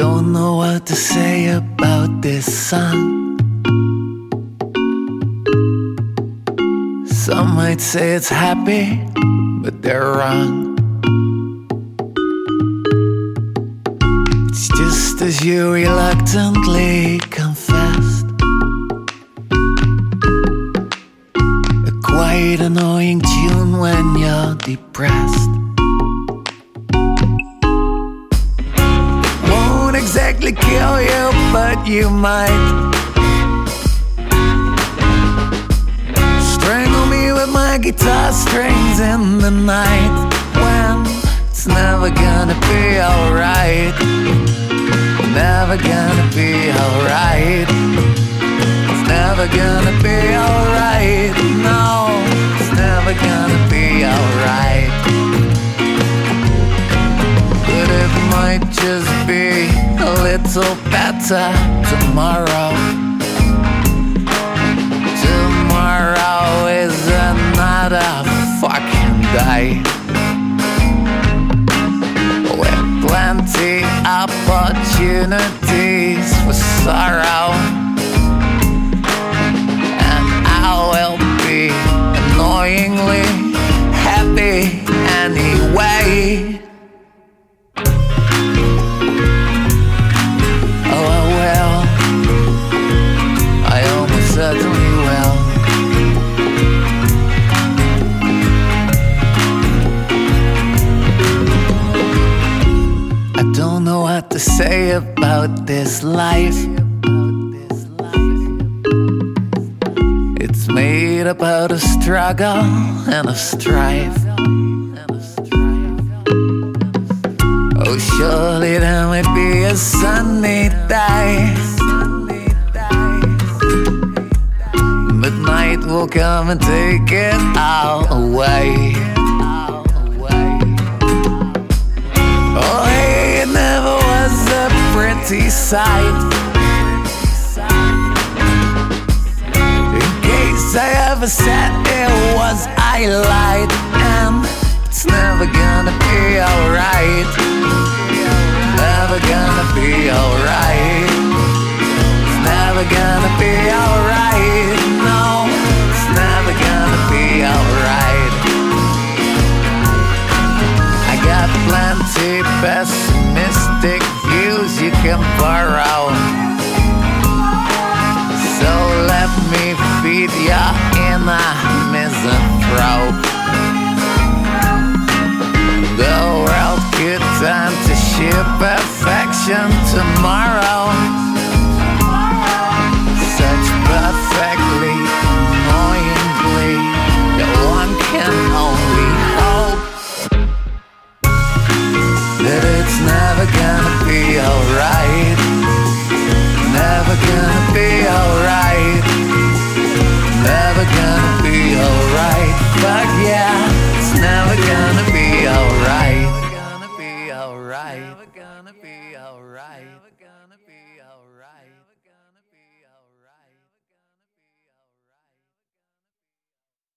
don't know what to say about this song. Some might say it's happy, but they're wrong. It's just as you reluctantly confessed. A quite annoying tune when you're depressed. Exactly kill you, but you might. Strangle me with my guitar strings in the night when it's never gonna be alright. Never gonna be alright. It's never gonna be alright. No, it's never gonna be alright. But it might just be little better tomorrow. Tomorrow is another fucking day. With plenty of opportunities for sorrow. What to say about this life. It's made up out of struggle and of strife. Oh, surely there might be a sunny day. But night will come and take it all away. Pretty sight. In case I ever said it was, I lied. And it's never gonna be alright. Never gonna be alright. It's never gonna be alright. No, it's never gonna be alright. I got plenty you can borrow. So let me feed ya inner misanthrope. The world could turn to sheer perfection tomorrow. be alright. Never gonna be alright. Fuck yeah, it's never gonna be alright. Never gonna be alright. Never gonna be alright.